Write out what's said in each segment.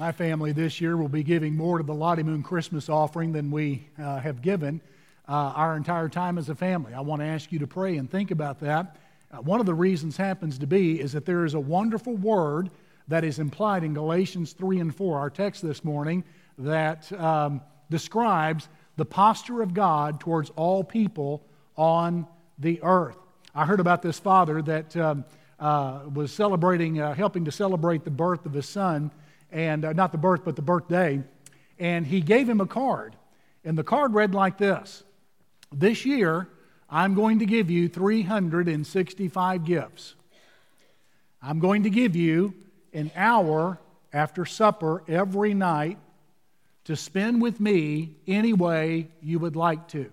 My family this year will be giving more to the Lottie Moon Christmas offering than we uh, have given uh, our entire time as a family. I want to ask you to pray and think about that. Uh, one of the reasons happens to be is that there is a wonderful word that is implied in Galatians 3 and 4, our text this morning, that um, describes the posture of God towards all people on the earth. I heard about this father that um, uh, was celebrating, uh, helping to celebrate the birth of his son, and uh, not the birth, but the birthday. And he gave him a card. And the card read like this This year, I'm going to give you 365 gifts. I'm going to give you an hour after supper every night to spend with me any way you would like to.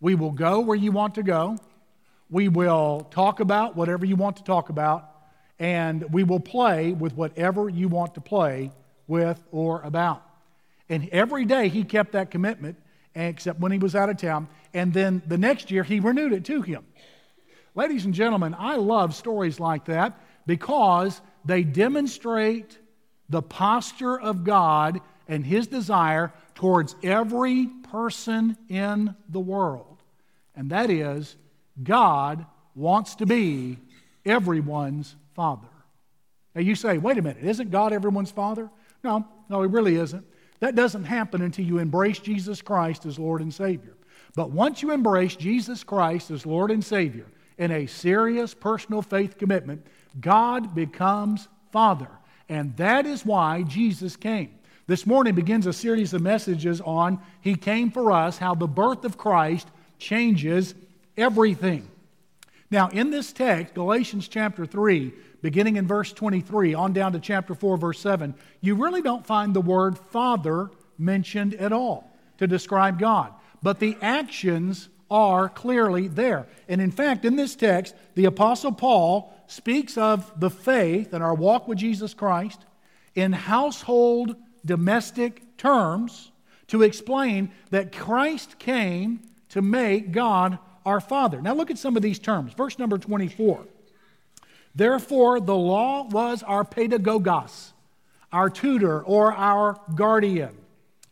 We will go where you want to go. We will talk about whatever you want to talk about, and we will play with whatever you want to play with or about. And every day he kept that commitment, except when he was out of town. And then the next year he renewed it to him. Ladies and gentlemen, I love stories like that because they demonstrate the posture of God and his desire towards every person in the world. And that is God wants to be everyone's father. Now you say, wait a minute, isn't God everyone's father? No, no, he really isn't. That doesn't happen until you embrace Jesus Christ as Lord and Savior. But once you embrace Jesus Christ as Lord and Savior in a serious personal faith commitment, God becomes Father. And that is why Jesus came. This morning begins a series of messages on He came for us, how the birth of Christ changes everything. Now, in this text, Galatians chapter 3, beginning in verse 23, on down to chapter 4, verse 7, you really don't find the word Father mentioned at all to describe God. But the actions are clearly there. And in fact, in this text, the Apostle Paul speaks of the faith and our walk with Jesus Christ in household domestic terms to explain that Christ came to make God our Father. Now look at some of these terms. Verse number 24. Therefore, the law was our pedagogos, our tutor or our guardian.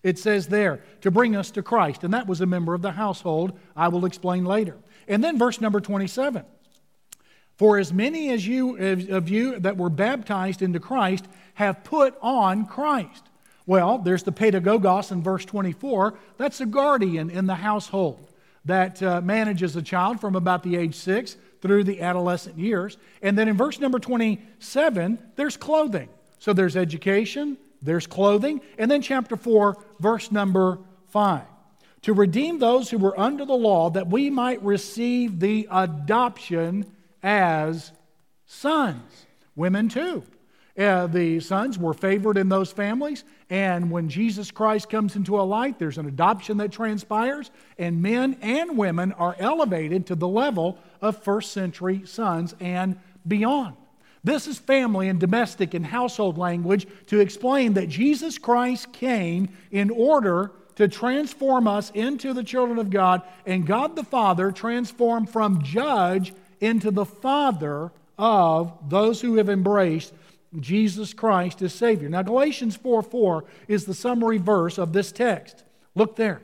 It says there, to bring us to Christ. And that was a member of the household. I will explain later. And then verse number 27. For as many as you of you that were baptized into Christ have put on Christ. Well, there's the pedagogos in verse 24. That's a guardian in the household that uh, manages a child from about the age six through the adolescent years. And then in verse number 27, there's clothing. So there's education, there's clothing. And then chapter 4, verse number 5. To redeem those who were under the law, that we might receive the adoption as sons. Women too. Uh, the sons were favored in those families, and when Jesus Christ comes into a light, there's an adoption that transpires, and men and women are elevated to the level of first century sons and beyond. This is family and domestic and household language to explain that Jesus Christ came in order to transform us into the children of God, and God the Father transformed from judge into the Father of those who have embraced Jesus Christ as Savior. Now, Galatians 4 4 is the summary verse of this text. Look there.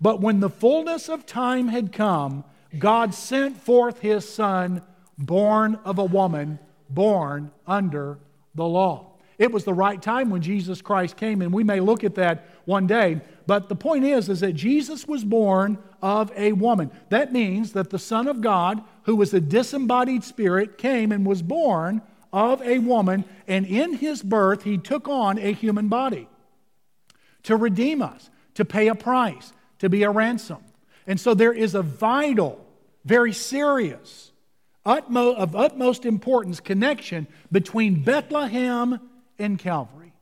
But when the fullness of time had come, God sent forth his Son, born of a woman, born under the law. It was the right time when Jesus Christ came, and we may look at that one day. But the point is, is that Jesus was born of a woman. That means that the Son of God, who was a disembodied spirit, came and was born of a woman, and in his birth, he took on a human body to redeem us, to pay a price, to be a ransom. And so there is a vital, very serious, utmost, of utmost importance connection between Bethlehem and Calvary.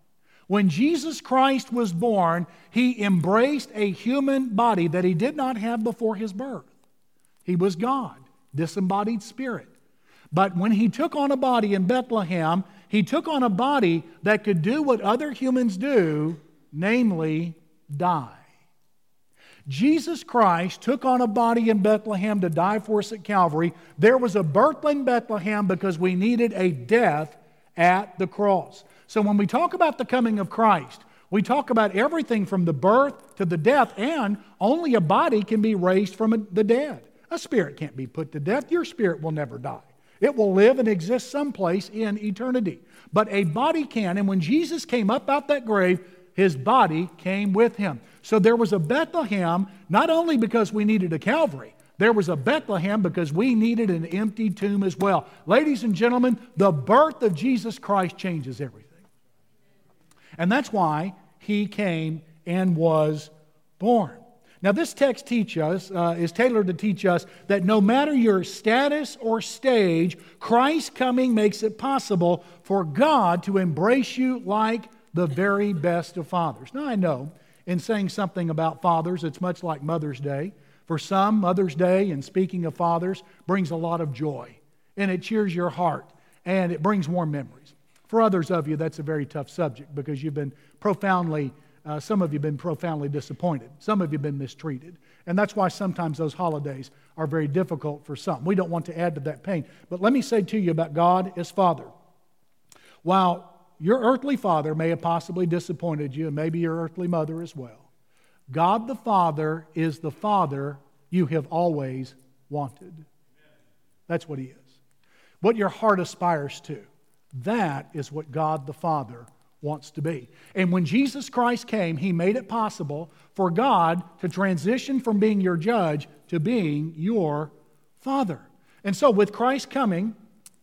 When Jesus Christ was born, he embraced a human body that he did not have before his birth. He was God, disembodied spirit. But when he took on a body in Bethlehem, he took on a body that could do what other humans do, namely die. Jesus Christ took on a body in Bethlehem to die for us at Calvary. There was a birth in Bethlehem because we needed a death at the cross. So when we talk about the coming of Christ, we talk about everything from the birth to the death, and only a body can be raised from the dead. A spirit can't be put to death. Your spirit will never die. It will live and exist someplace in eternity. But a body can, and when Jesus came up out that grave, his body came with him. So there was a Bethlehem, not only because we needed a Calvary, there was a Bethlehem because we needed an empty tomb as well. Ladies and gentlemen, the birth of Jesus Christ changes everything. And that's why he came and was born. Now, this text teach us, uh, is tailored to teach us that no matter your status or stage, Christ's coming makes it possible for God to embrace you like the very best of fathers. Now, I know in saying something about fathers, it's much like Mother's Day. For some, Mother's Day, and speaking of fathers, brings a lot of joy, and it cheers your heart, and it brings warm memories. For others of you, that's a very tough subject because you've been profoundly uh, some of you have been profoundly disappointed. Some of you have been mistreated. And that's why sometimes those holidays are very difficult for some. We don't want to add to that pain. But let me say to you about God as Father. While your earthly father may have possibly disappointed you, and maybe your earthly mother as well, God the Father is the Father you have always wanted. That's what He is. What your heart aspires to, that is what God the Father wants to be. And when Jesus Christ came, he made it possible for God to transition from being your judge to being your father. And so with Christ coming,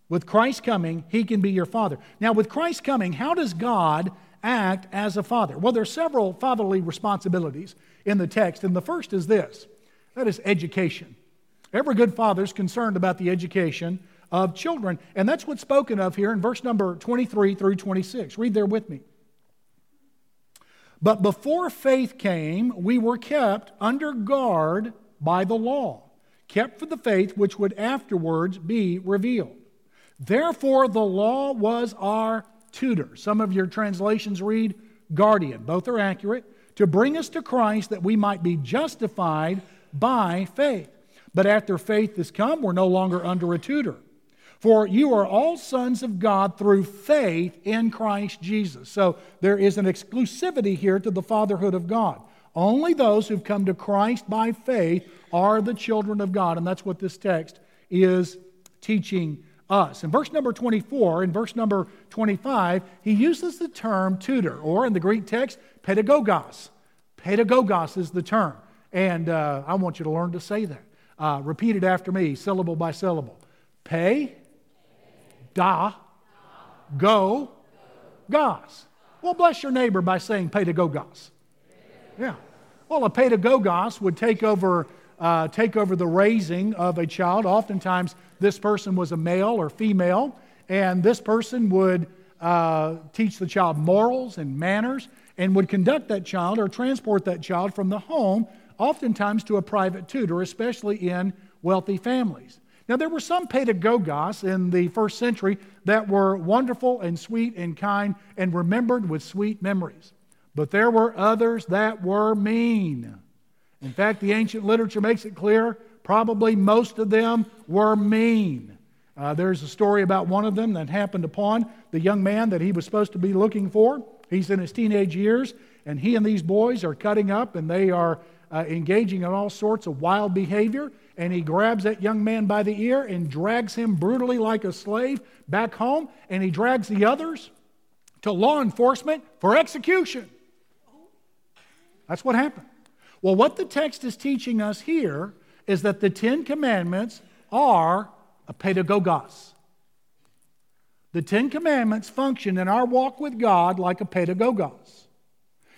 with Christ coming, he can be your father. Now with Christ coming, how does God act as a father? Well, there are several fatherly responsibilities in the text, and the first is this. That is education. Every good father is concerned about the education of children. And that's what's spoken of here in verse number 23 through 26. Read there with me. But before faith came, we were kept under guard by the law, kept for the faith which would afterwards be revealed. Therefore, the law was our tutor. Some of your translations read guardian. Both are accurate. To bring us to Christ that we might be justified by faith. But after faith has come, we're no longer under a tutor. For you are all sons of God through faith in Christ Jesus. So there is an exclusivity here to the fatherhood of God. Only those who've come to Christ by faith are the children of God. And that's what this text is teaching us. In verse number 24, in verse number 25, he uses the term tutor, or in the Greek text, pedagogos. Pedagogos is the term. And uh, I want you to learn to say that. Uh, repeat it after me, syllable by syllable. Pay, da, go, gos. Well, bless your neighbor by saying pedagogos. Yeah. Well, a pedagogos would take over, uh, take over the raising of a child. Oftentimes, this person was a male or female, and this person would uh, teach the child morals and manners and would conduct that child or transport that child from the home, oftentimes to a private tutor, especially in wealthy families. Now, there were some pedagogos in the first century that were wonderful and sweet and kind and remembered with sweet memories. But there were others that were mean. In fact, the ancient literature makes it clear probably most of them were mean. Uh, there's a story about one of them that happened upon the young man that he was supposed to be looking for. He's in his teenage years, and he and these boys are cutting up and they are uh, engaging in all sorts of wild behavior and he grabs that young man by the ear and drags him brutally like a slave back home, and he drags the others to law enforcement for execution. That's what happened. Well, what the text is teaching us here is that the Ten Commandments are a pedagogos. The Ten Commandments function in our walk with God like a pedagogos.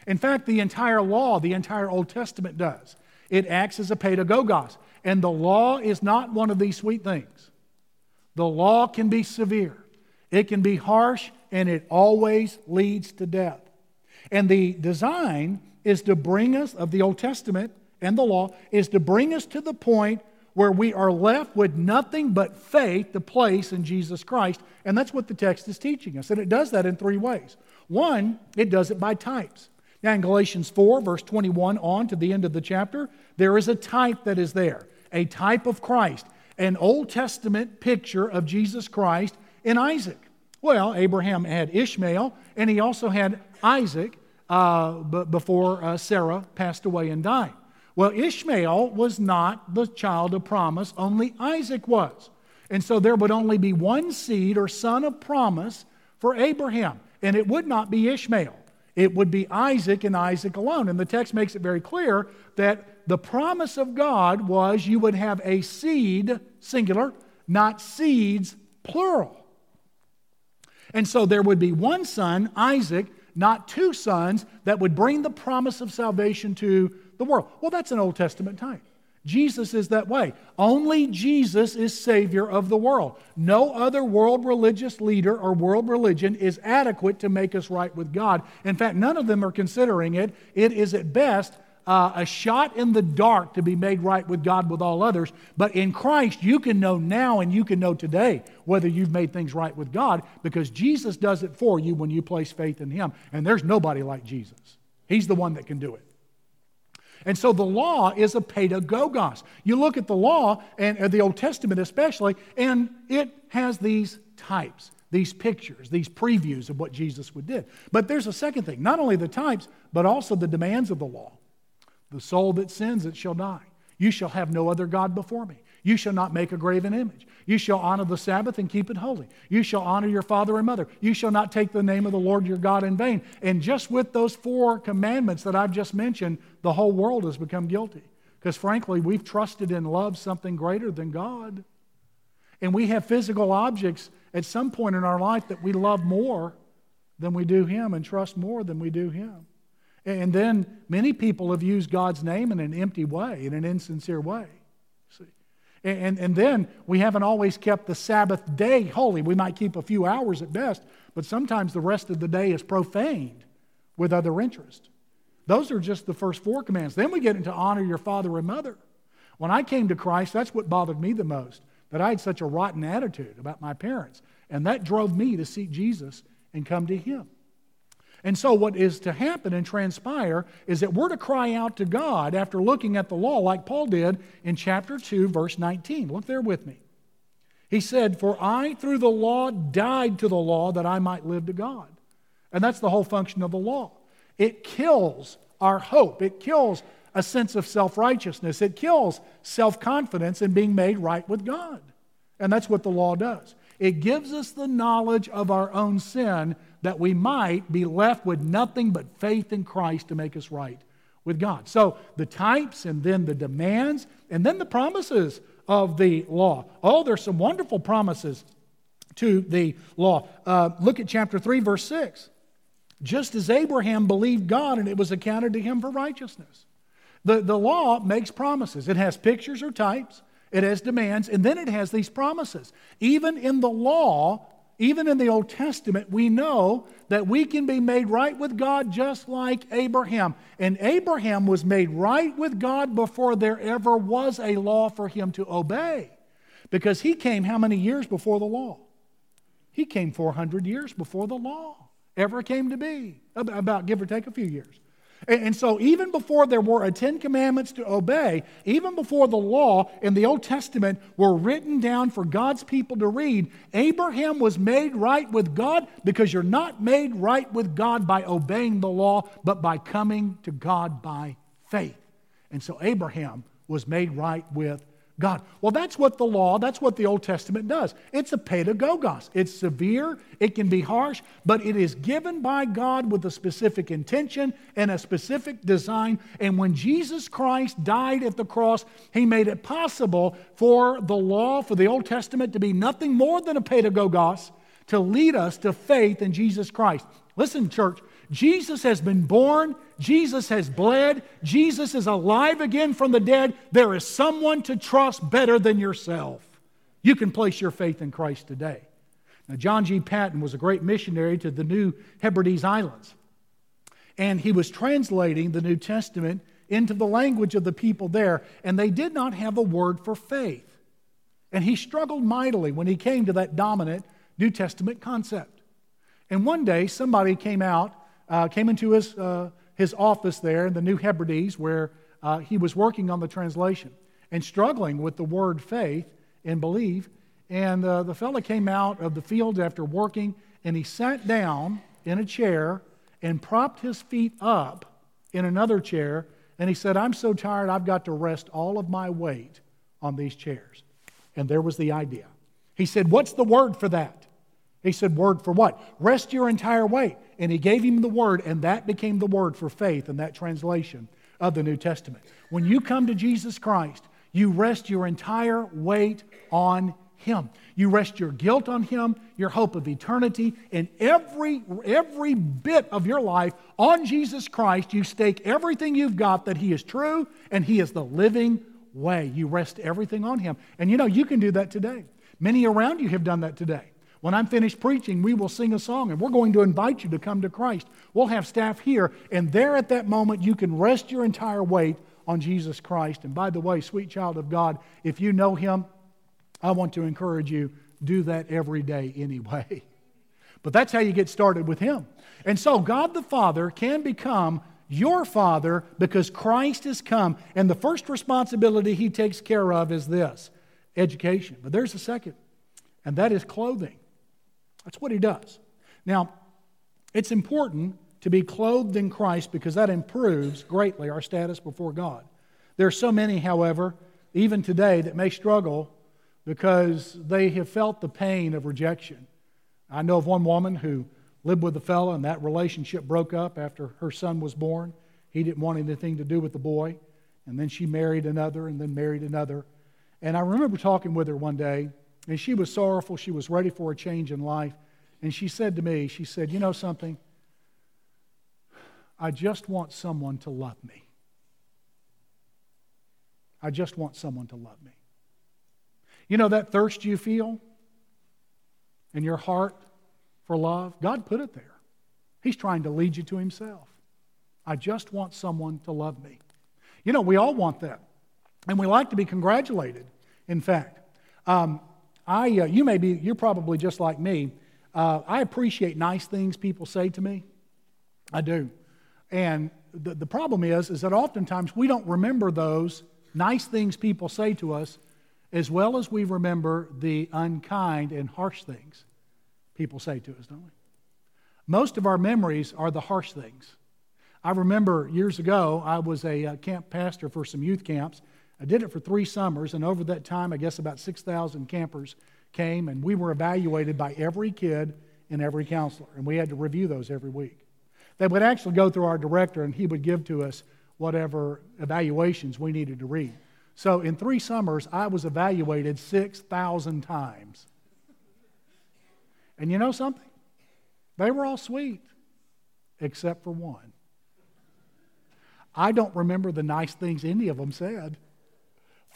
In fact, the entire law, the entire Old Testament does. It acts as a pedagogos. And the law is not one of these sweet things. The law can be severe, it can be harsh, and it always leads to death. And the design is to bring us, of the Old Testament and the law, is to bring us to the point where we are left with nothing but faith to place in Jesus Christ. And that's what the text is teaching us. And it does that in three ways. One, it does it by types. Now, in Galatians 4, verse 21 on to the end of the chapter, there is a type that is there a type of Christ, an Old Testament picture of Jesus Christ in Isaac. Well, Abraham had Ishmael, and he also had Isaac uh, before uh, Sarah passed away and died. Well, Ishmael was not the child of promise, only Isaac was. And so there would only be one seed or son of promise for Abraham, and it would not be Ishmael. It would be Isaac and Isaac alone. And the text makes it very clear that the promise of God was you would have a seed, singular, not seeds, plural. And so there would be one son, Isaac, not two sons, that would bring the promise of salvation to the world. Well, that's an Old Testament type. Jesus is that way. Only Jesus is Savior of the world. No other world religious leader or world religion is adequate to make us right with God. In fact, none of them are considering it. It is at best uh, a shot in the dark to be made right with God with all others. But in Christ, you can know now and you can know today whether you've made things right with God because Jesus does it for you when you place faith in Him. And there's nobody like Jesus. He's the one that can do it. And so the law is a pedagogos. You look at the law, and uh, the Old Testament especially, and it has these types, these pictures, these previews of what Jesus would do. But there's a second thing not only the types, but also the demands of the law. The soul that sins, it shall die. You shall have no other God before me. You shall not make a graven image. You shall honor the Sabbath and keep it holy. You shall honor your father and mother. You shall not take the name of the Lord your God in vain. And just with those four commandments that I've just mentioned, the whole world has become guilty. Because frankly, we've trusted and loved something greater than God. And we have physical objects at some point in our life that we love more than we do Him and trust more than we do Him. And then many people have used God's name in an empty way, in an insincere way. See? And, and then we haven't always kept the Sabbath day holy. We might keep a few hours at best, but sometimes the rest of the day is profaned with other interest. Those are just the first four commands. Then we get into honor your father and mother. When I came to Christ, that's what bothered me the most that I had such a rotten attitude about my parents. And that drove me to seek Jesus and come to Him. And so, what is to happen and transpire is that we're to cry out to God after looking at the law, like Paul did in chapter 2, verse 19. Look there with me. He said, For I through the law died to the law that I might live to God. And that's the whole function of the law. It kills our hope, it kills a sense of self righteousness, it kills self confidence in being made right with God. And that's what the law does. It gives us the knowledge of our own sin that we might be left with nothing but faith in Christ to make us right with God. So the types and then the demands and then the promises of the law. Oh, there's some wonderful promises to the law. Uh, look at chapter 3, verse 6. Just as Abraham believed God and it was accounted to him for righteousness. The, the law makes promises. It has pictures or types, it has demands, and then it has these promises. Even in the law, even in the Old Testament, we know that we can be made right with God just like Abraham. And Abraham was made right with God before there ever was a law for him to obey. Because he came how many years before the law? He came 400 years before the law ever came to be, about give or take a few years. And so, even before there were a Ten Commandments to obey, even before the law in the Old Testament were written down for God's people to read, Abraham was made right with God because you're not made right with God by obeying the law, but by coming to God by faith. And so, Abraham was made right with God. Well, that's what the law, that's what the Old Testament does. It's a pedagogos. It's severe, it can be harsh, but it is given by God with a specific intention and a specific design. And when Jesus Christ died at the cross, he made it possible for the law, for the Old Testament to be nothing more than a pedagogos to lead us to faith in Jesus Christ. Listen, church, Jesus has been born, Jesus has bled, Jesus is alive again from the dead. There is someone to trust better than yourself. You can place your faith in Christ today. Now, John G. Paton was a great missionary to the New Hebrides Islands, and he was translating the New Testament into the language of the people there, and they did not have a word for faith. And he struggled mightily when he came to that dominant New Testament concept. And one day, somebody came out uh, came into his, uh, his office there in the New Hebrides where uh, he was working on the translation and struggling with the word faith and believe. And uh, the fellow came out of the field after working and he sat down in a chair and propped his feet up in another chair. And he said, I'm so tired, I've got to rest all of my weight on these chairs. And there was the idea. He said, What's the word for that? He said, Word for what? Rest your entire weight. And he gave him the word, and that became the word for faith in that translation of the New Testament. When you come to Jesus Christ, you rest your entire weight on him. You rest your guilt on Him, your hope of eternity, and every, every bit of your life on Jesus Christ. You stake everything you've got that He is true and He is the living way. You rest everything on Him. And you know, you can do that today. Many around you have done that today. When I'm finished preaching, we will sing a song and we're going to invite you to come to Christ. We'll have staff here, and there at that moment, you can rest your entire weight on Jesus Christ. And by the way, sweet child of God, if you know Him, I want to encourage you do that every day anyway. But that's how you get started with Him. And so, God the Father can become your Father because Christ has come. And the first responsibility He takes care of is this education. But there's a second, and that is clothing. That's what He does. Now, it's important to be clothed in Christ because that improves greatly our status before God. There are so many, however, even today, that may struggle because they have felt the pain of rejection. I know of one woman who lived with a fellow, and that relationship broke up after her son was born. He didn't want anything to do with the boy. And then she married another, and then married another. And I remember talking with her one day, and she was sorrowful. She was ready for a change in life. And she said to me, She said, You know something? I just want someone to love me. I just want someone to love me. You know that thirst you feel in your heart for love? God put it there. He's trying to lead you to Himself. I just want someone to love me. You know, we all want that. And we like to be congratulated, in fact. Um, I, uh, you may be, you're probably just like me. Uh, I appreciate nice things people say to me. I do. And the, the problem is, is that oftentimes we don't remember those nice things people say to us as well as we remember the unkind and harsh things people say to us, don't we? Most of our memories are the harsh things. I remember years ago, I was a uh, camp pastor for some youth camps. I did it for three summers, and over that time, I guess about 6,000 campers came, and we were evaluated by every kid and every counselor, and we had to review those every week. They would actually go through our director, and he would give to us whatever evaluations we needed to read. So in three summers, I was evaluated 6,000 times. And you know something? They were all sweet, except for one. I don't remember the nice things any of them said.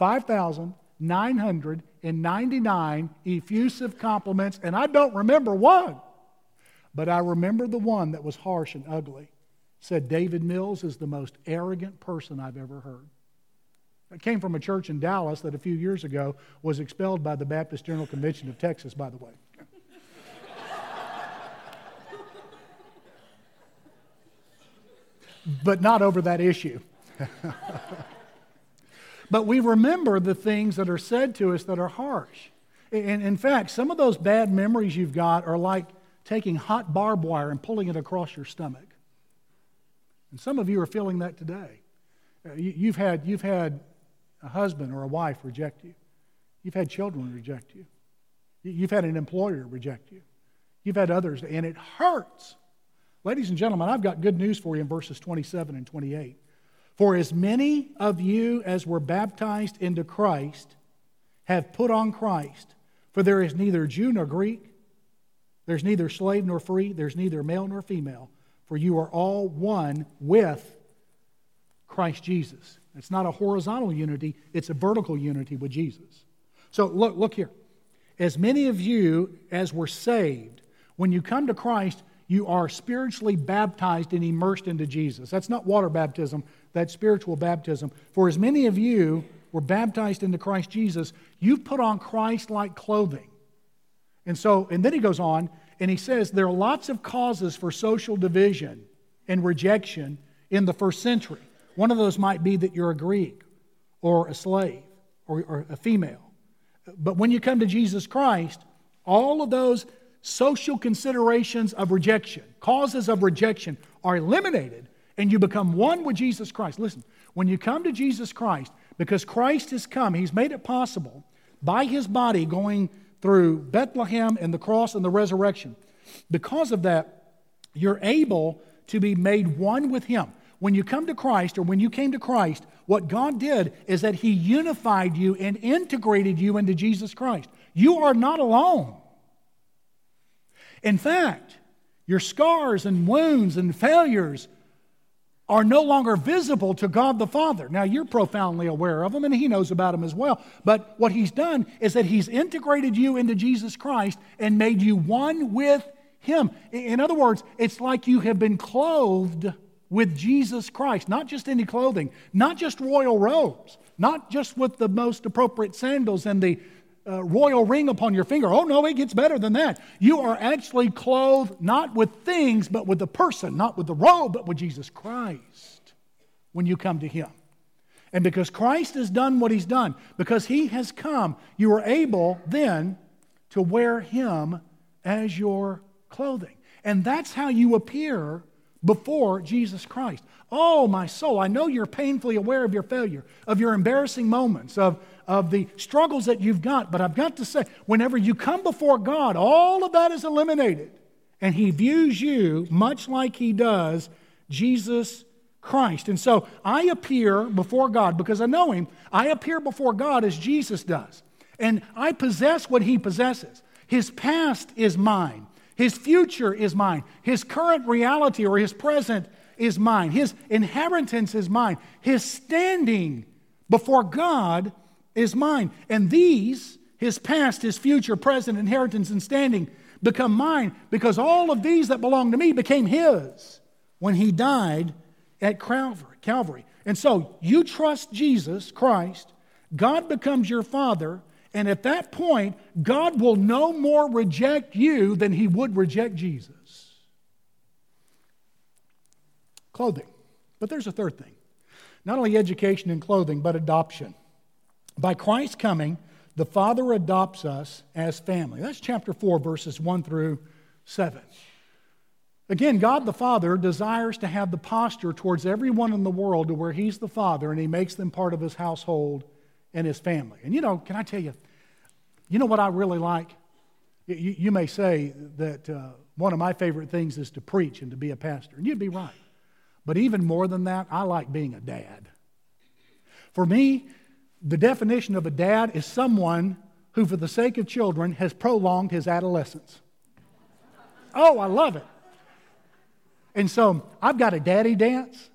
5,999 effusive compliments, and I don't remember one. But I remember the one that was harsh and ugly. Said David Mills is the most arrogant person I've ever heard. It came from a church in Dallas that a few years ago was expelled by the Baptist General Convention of Texas, by the way. but not over that issue. but we remember the things that are said to us that are harsh. And in fact, some of those bad memories you've got are like taking hot barbed wire and pulling it across your stomach. And some of you are feeling that today. Uh, you've had, you've had a husband or a wife reject you. You've had children reject you. You've had an employer reject you. You've had others, and it hurts. Ladies and gentlemen, I've got good news for you in verses 27 and 28. For as many of you as were baptized into Christ have put on Christ. For there is neither Jew nor Greek, there's neither slave nor free, there's neither male nor female, for you are all one with Christ Jesus. It's not a horizontal unity, it's a vertical unity with Jesus. So look, look here. As many of you as were saved, when you come to Christ, you are spiritually baptized and immersed into Jesus. That's not water baptism, that's spiritual baptism. For as many of you were baptized into Christ Jesus, you've put on Christ like clothing. And so, and then he goes on and he says there are lots of causes for social division and rejection in the first century. One of those might be that you're a Greek or a slave or, or a female. But when you come to Jesus Christ, all of those social considerations of rejection, causes of rejection are eliminated, and you become one with Jesus Christ. Listen, when you come to Jesus Christ, because Christ has come, He's made it possible by His body going through Bethlehem and the cross and the resurrection. Because of that, you're able to be made one with Him. When you come to Christ, or when you came to Christ, what God did is that He unified you and integrated you into Jesus Christ. You are not alone. In fact, your scars and wounds and failures are no longer visible to God the Father. Now, you're profoundly aware of them, and He knows about them as well. But what He's done is that He's integrated you into Jesus Christ and made you one with Him. In other words, it's like you have been clothed with Jesus Christ, not just any clothing, not just royal robes, not just with the most appropriate sandals and the uh, royal ring upon your finger. Oh, no, it gets better than that. You are actually clothed not with things, but with the person, not with the robe, but with Jesus Christ when you come to Him. And because Christ has done what He's done, because He has come, you are able then to wear Him as your clothing. And that's how you appear before Jesus Christ. Oh, my soul, I know you're painfully aware of your failure, of your embarrassing moments, of, of the struggles that you've got. But I've got to say, whenever you come before God, all of that is eliminated. And He views you much like He does Jesus Christ. And so I appear before God because I know Him. I appear before God as Jesus does. And I possess what He possesses. His past is mine. His future is mine. His current reality or his present is mine. His inheritance is mine. His standing before God is mine. And these, his past, his future, present, inheritance, and standing, become mine because all of these that belong to me became his when he died at Calvary. Calvary. And so you trust Jesus Christ, God becomes your father, and at that point, God will no more reject you than he would reject Jesus. Clothing. But there's a third thing not only education and clothing, but adoption. By Christ's coming, the Father adopts us as family. That's chapter 4, verses 1 through 7. Again, God the Father desires to have the posture towards everyone in the world to where He's the Father and He makes them part of His household and his family. And you know, can I tell you, you know what I really like? You, you may say that uh, one of my favorite things is to preach and to be a pastor, and you'd be right. But even more than that, I like being a dad. For me, the definition of a dad is someone who, for the sake of children, has prolonged his adolescence. Oh, I love it. And so I've got a daddy dance.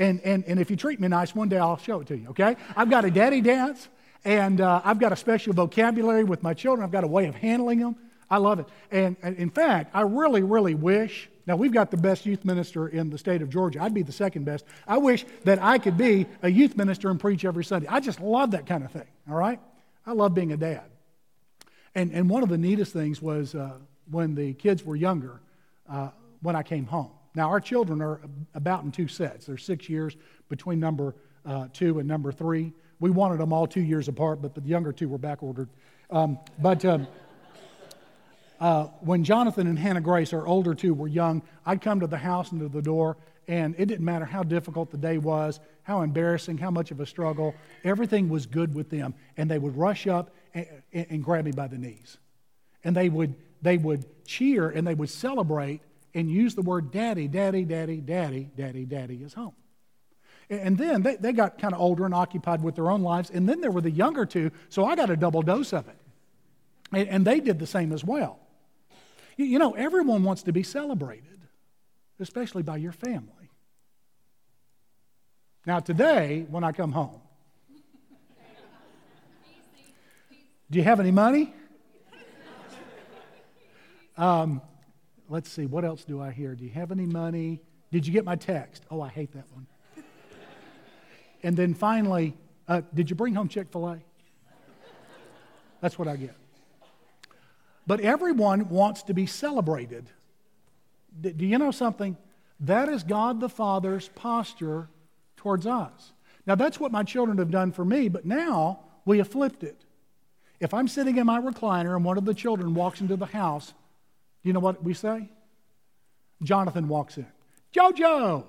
And, and, and if you treat me nice, one day I'll show it to you, okay? I've got a daddy dance, and uh, I've got a special vocabulary with my children. I've got a way of handling them. I love it. And, and in fact, I really, really wish. Now, we've got the best youth minister in the state of Georgia. I'd be the second best. I wish that I could be a youth minister and preach every Sunday. I just love that kind of thing, all right? I love being a dad. And, and one of the neatest things was uh, when the kids were younger, uh, when I came home. Now, our children are about in two sets. They're six years between number uh, two and number three. We wanted them all two years apart, but the younger two were back ordered. Um, but um, uh, when Jonathan and Hannah Grace, our older two, were young, I'd come to the house and to the door, and it didn't matter how difficult the day was, how embarrassing, how much of a struggle, everything was good with them. And they would rush up and, and, grab me by the knees. And they would, they would cheer and they would celebrate and use the word daddy, daddy, daddy, daddy, daddy, daddy is home. And then they, they got kind of older and occupied with their own lives. And then there were the younger two, so I got a double dose of it. And, and they did the same as well. You, you know, everyone wants to be celebrated, especially by your family. Now, today, when I come home, do you have any money? Um, let's see, what else do I hear? Do you have any money? Did you get my text? Oh, I hate that one. and then finally, uh, did you bring home Chick fil A? That's what I get. But everyone wants to be celebrated. Do you know something? That is God the Father's posture towards us. Now, that's what my children have done for me, but now we have flipped it. If I'm sitting in my recliner and one of the children walks into the house You know what we say? Jonathan walks in. Jojo!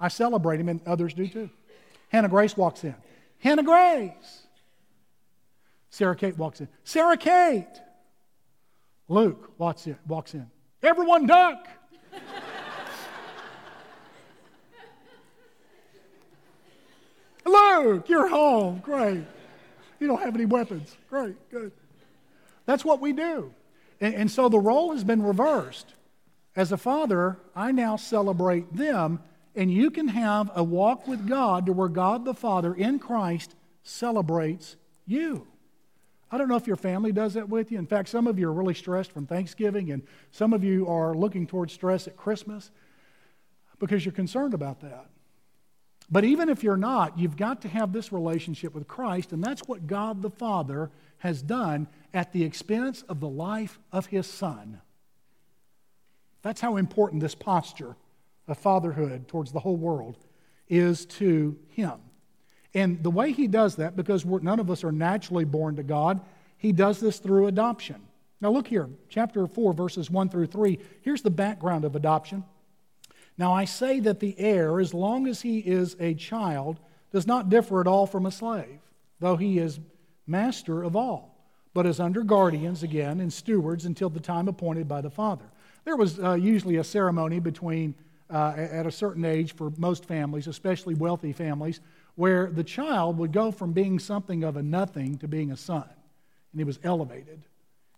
I celebrate him, and others do too. Hannah Grace walks in. Hannah Grace! Sarah Kate walks in. Sarah Kate! Luke walks in. Walks in. Everyone duck! Luke, you're home. Great. You don't have any weapons. Great, good. That's what we do. And, and so the role has been reversed. As a father, I now celebrate them, and you can have a walk with God to where God the Father in Christ celebrates you. I don't know if your family does that with you. In fact, some of you are really stressed from Thanksgiving, and some of you are looking towards stress at Christmas because you're concerned about that. But even if you're not, you've got to have this relationship with Christ, and that's what God the Father has done at the expense of the life of his Son. That's how important this posture of fatherhood towards the whole world is to him. And the way he does that, because none of us are naturally born to God, he does this through adoption. Now, look here, chapter 4, verses 1 through 3. Here's the background of adoption. Now I say that the heir, as long as he is a child, does not differ at all from a slave, though he is master of all, but is under guardians again and stewards until the time appointed by the father. There was uh, usually a ceremony between, uh, at a certain age for most families, especially wealthy families, where the child would go from being something of a nothing to being a son, and he was elevated,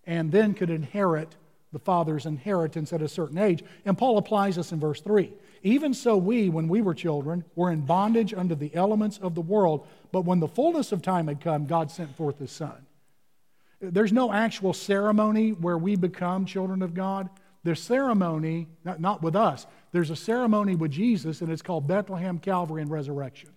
and then could inherit the father's inheritance at a certain age. And Paul applies this in verse 3. Even so, we, when we were children, were in bondage under the elements of the world, but when the fullness of time had come, God sent forth his Son. There's no actual ceremony where we become children of God. There's ceremony, not, not with us, there's a ceremony with Jesus, and it's called Bethlehem, Calvary, and Resurrection.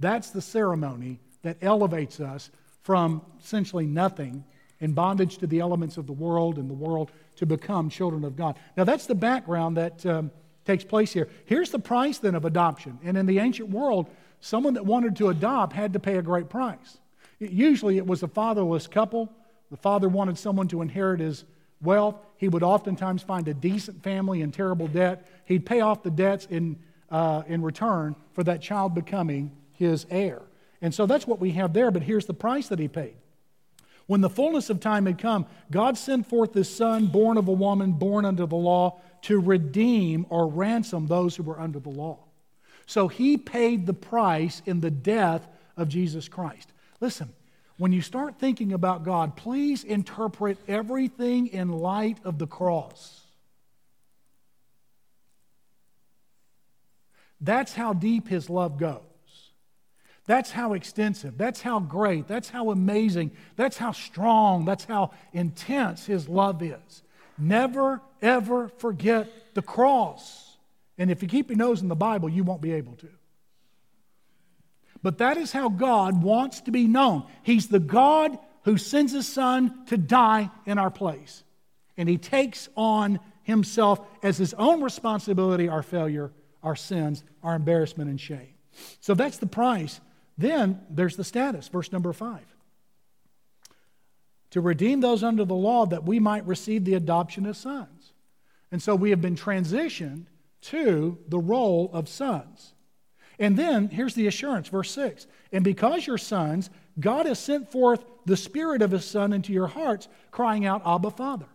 That's the ceremony that elevates us from essentially nothing in bondage to the elements of the world and the world to become children of God. Now, that's the background that um, takes place here. Here's the price then of adoption. And in the ancient world, someone that wanted to adopt had to pay a great price. Usually it was a fatherless couple. The father wanted someone to inherit his wealth. He would oftentimes find a decent family in terrible debt. He'd pay off the debts in, uh, in return for that child becoming his heir. And so that's what we have there, but here's the price that he paid. When the fullness of time had come, God sent forth his Son, born of a woman, born under the law, to redeem or ransom those who were under the law. So he paid the price in the death of Jesus Christ. Listen, when you start thinking about God, please interpret everything in light of the cross. That's how deep his love goes. That's how extensive, that's how great, that's how amazing, that's how strong, that's how intense His love is. Never, ever forget the cross. And if you keep your nose in the Bible, you won't be able to. But that is how God wants to be known. He's the God who sends His Son to die in our place. And He takes on Himself as His own responsibility our failure, our sins, our embarrassment, and shame. So that's the price then there's the status, verse number five. To redeem those under the law that we might receive the adoption as sons. And so we have been transitioned to the role of sons. And then here's the assurance, verse 6. And because you're sons, God has sent forth the Spirit of His Son into your hearts, crying out, Abba, Father.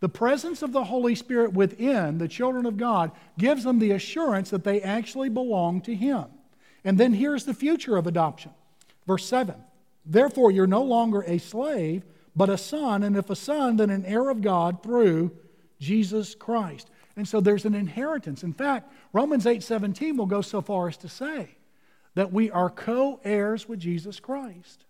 The presence of the Holy Spirit within the children of God gives them the assurance that they actually belong to Him. And then here's the future of adoption. Verse 7 Therefore, you're no longer a slave, but a son, and if a son, then an heir of God through Jesus Christ. And so there's an inheritance. In fact, Romans 8:17 will go so far as to say that we are co-heirs with Jesus Christ.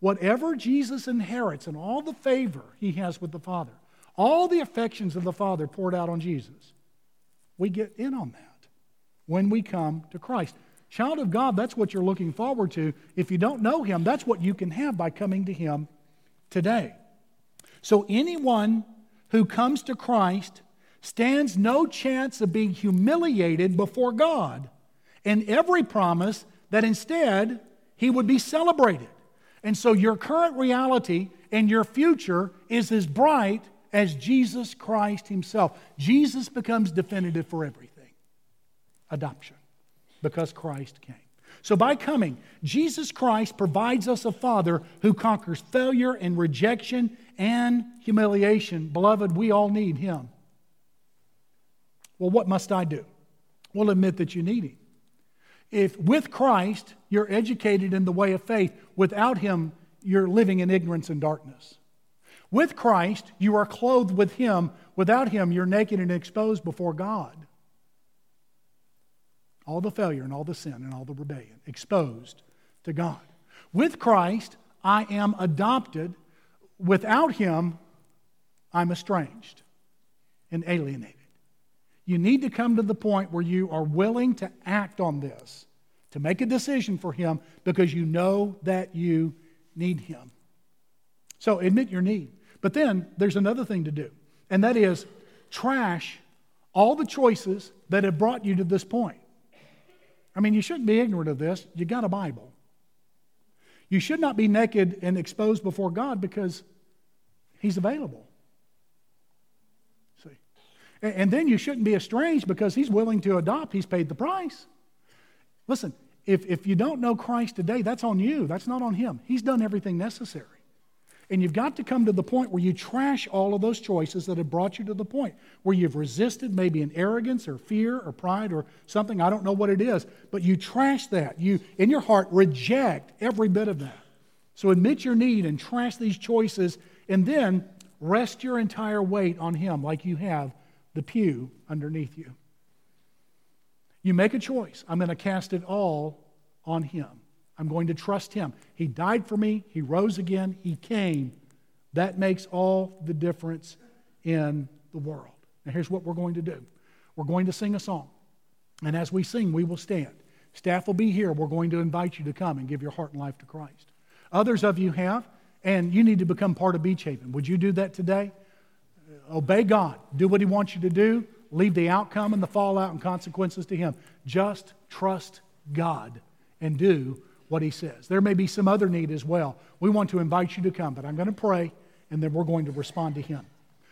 Whatever Jesus inherits and all the favor he has with the Father, all the affections of the Father poured out on Jesus, we get in on that when we come to Christ. Child of God, that's what you're looking forward to. If you don't know Him, that's what you can have by coming to Him today. So, anyone who comes to Christ stands no chance of being humiliated before God, and every promise that instead He would be celebrated. And so, your current reality and your future is as bright as Jesus Christ Himself. Jesus becomes definitive for everything adoption because Christ came. So, by coming, Jesus Christ provides us a Father who conquers failure and rejection and humiliation. Beloved, we all need Him. Well, what must I do? Well, admit that you need Him. If with Christ you're educated in the way of faith, without Him you're living in ignorance and darkness. With Christ you are clothed with Him, without Him you're naked and exposed before God all the failure and all the sin and all the rebellion, exposed to God. With Christ, I am adopted. Without Him, I'm estranged and alienated. You need to come to the point where you are willing to act on this, to make a decision for Him because you know that you need Him. So admit your need. But then there's another thing to do, and that is trash all the choices that have brought you to this point. I mean, you shouldn't be ignorant of this. You got a Bible. You should not be naked and exposed before God because He's available. See? And then you shouldn't be estranged because He's willing to adopt, He's paid the price. Listen, if, if you don't know Christ today, that's on you. That's not on Him. He's done everything necessary. And you've got to come to the point where you trash all of those choices that have brought you to the point where you've resisted maybe an arrogance or fear or pride or something. I don't know what it is, but you trash that. You, in your heart, reject every bit of that. So admit your need and trash these choices and then rest your entire weight on Him like you have the pew underneath you. You make a choice. I'm going to cast it all on Him. I'm going to trust him. He died for me, he rose again, he came. That makes all the difference in the world. Now, here's what we're going to do we're going to sing a song. And as we sing, we will stand. Staff will be here. We're going to invite you to come and give your heart and life to Christ. Others of you have, and you need to become part of Beach Haven. Would you do that today? Obey God. Do what He wants you to do. Leave the outcome and the fallout and consequences to Him. Just trust God and do what he says. There may be some other need as well. We want to invite you to come, but I'm going to pray and then we're going to respond to him.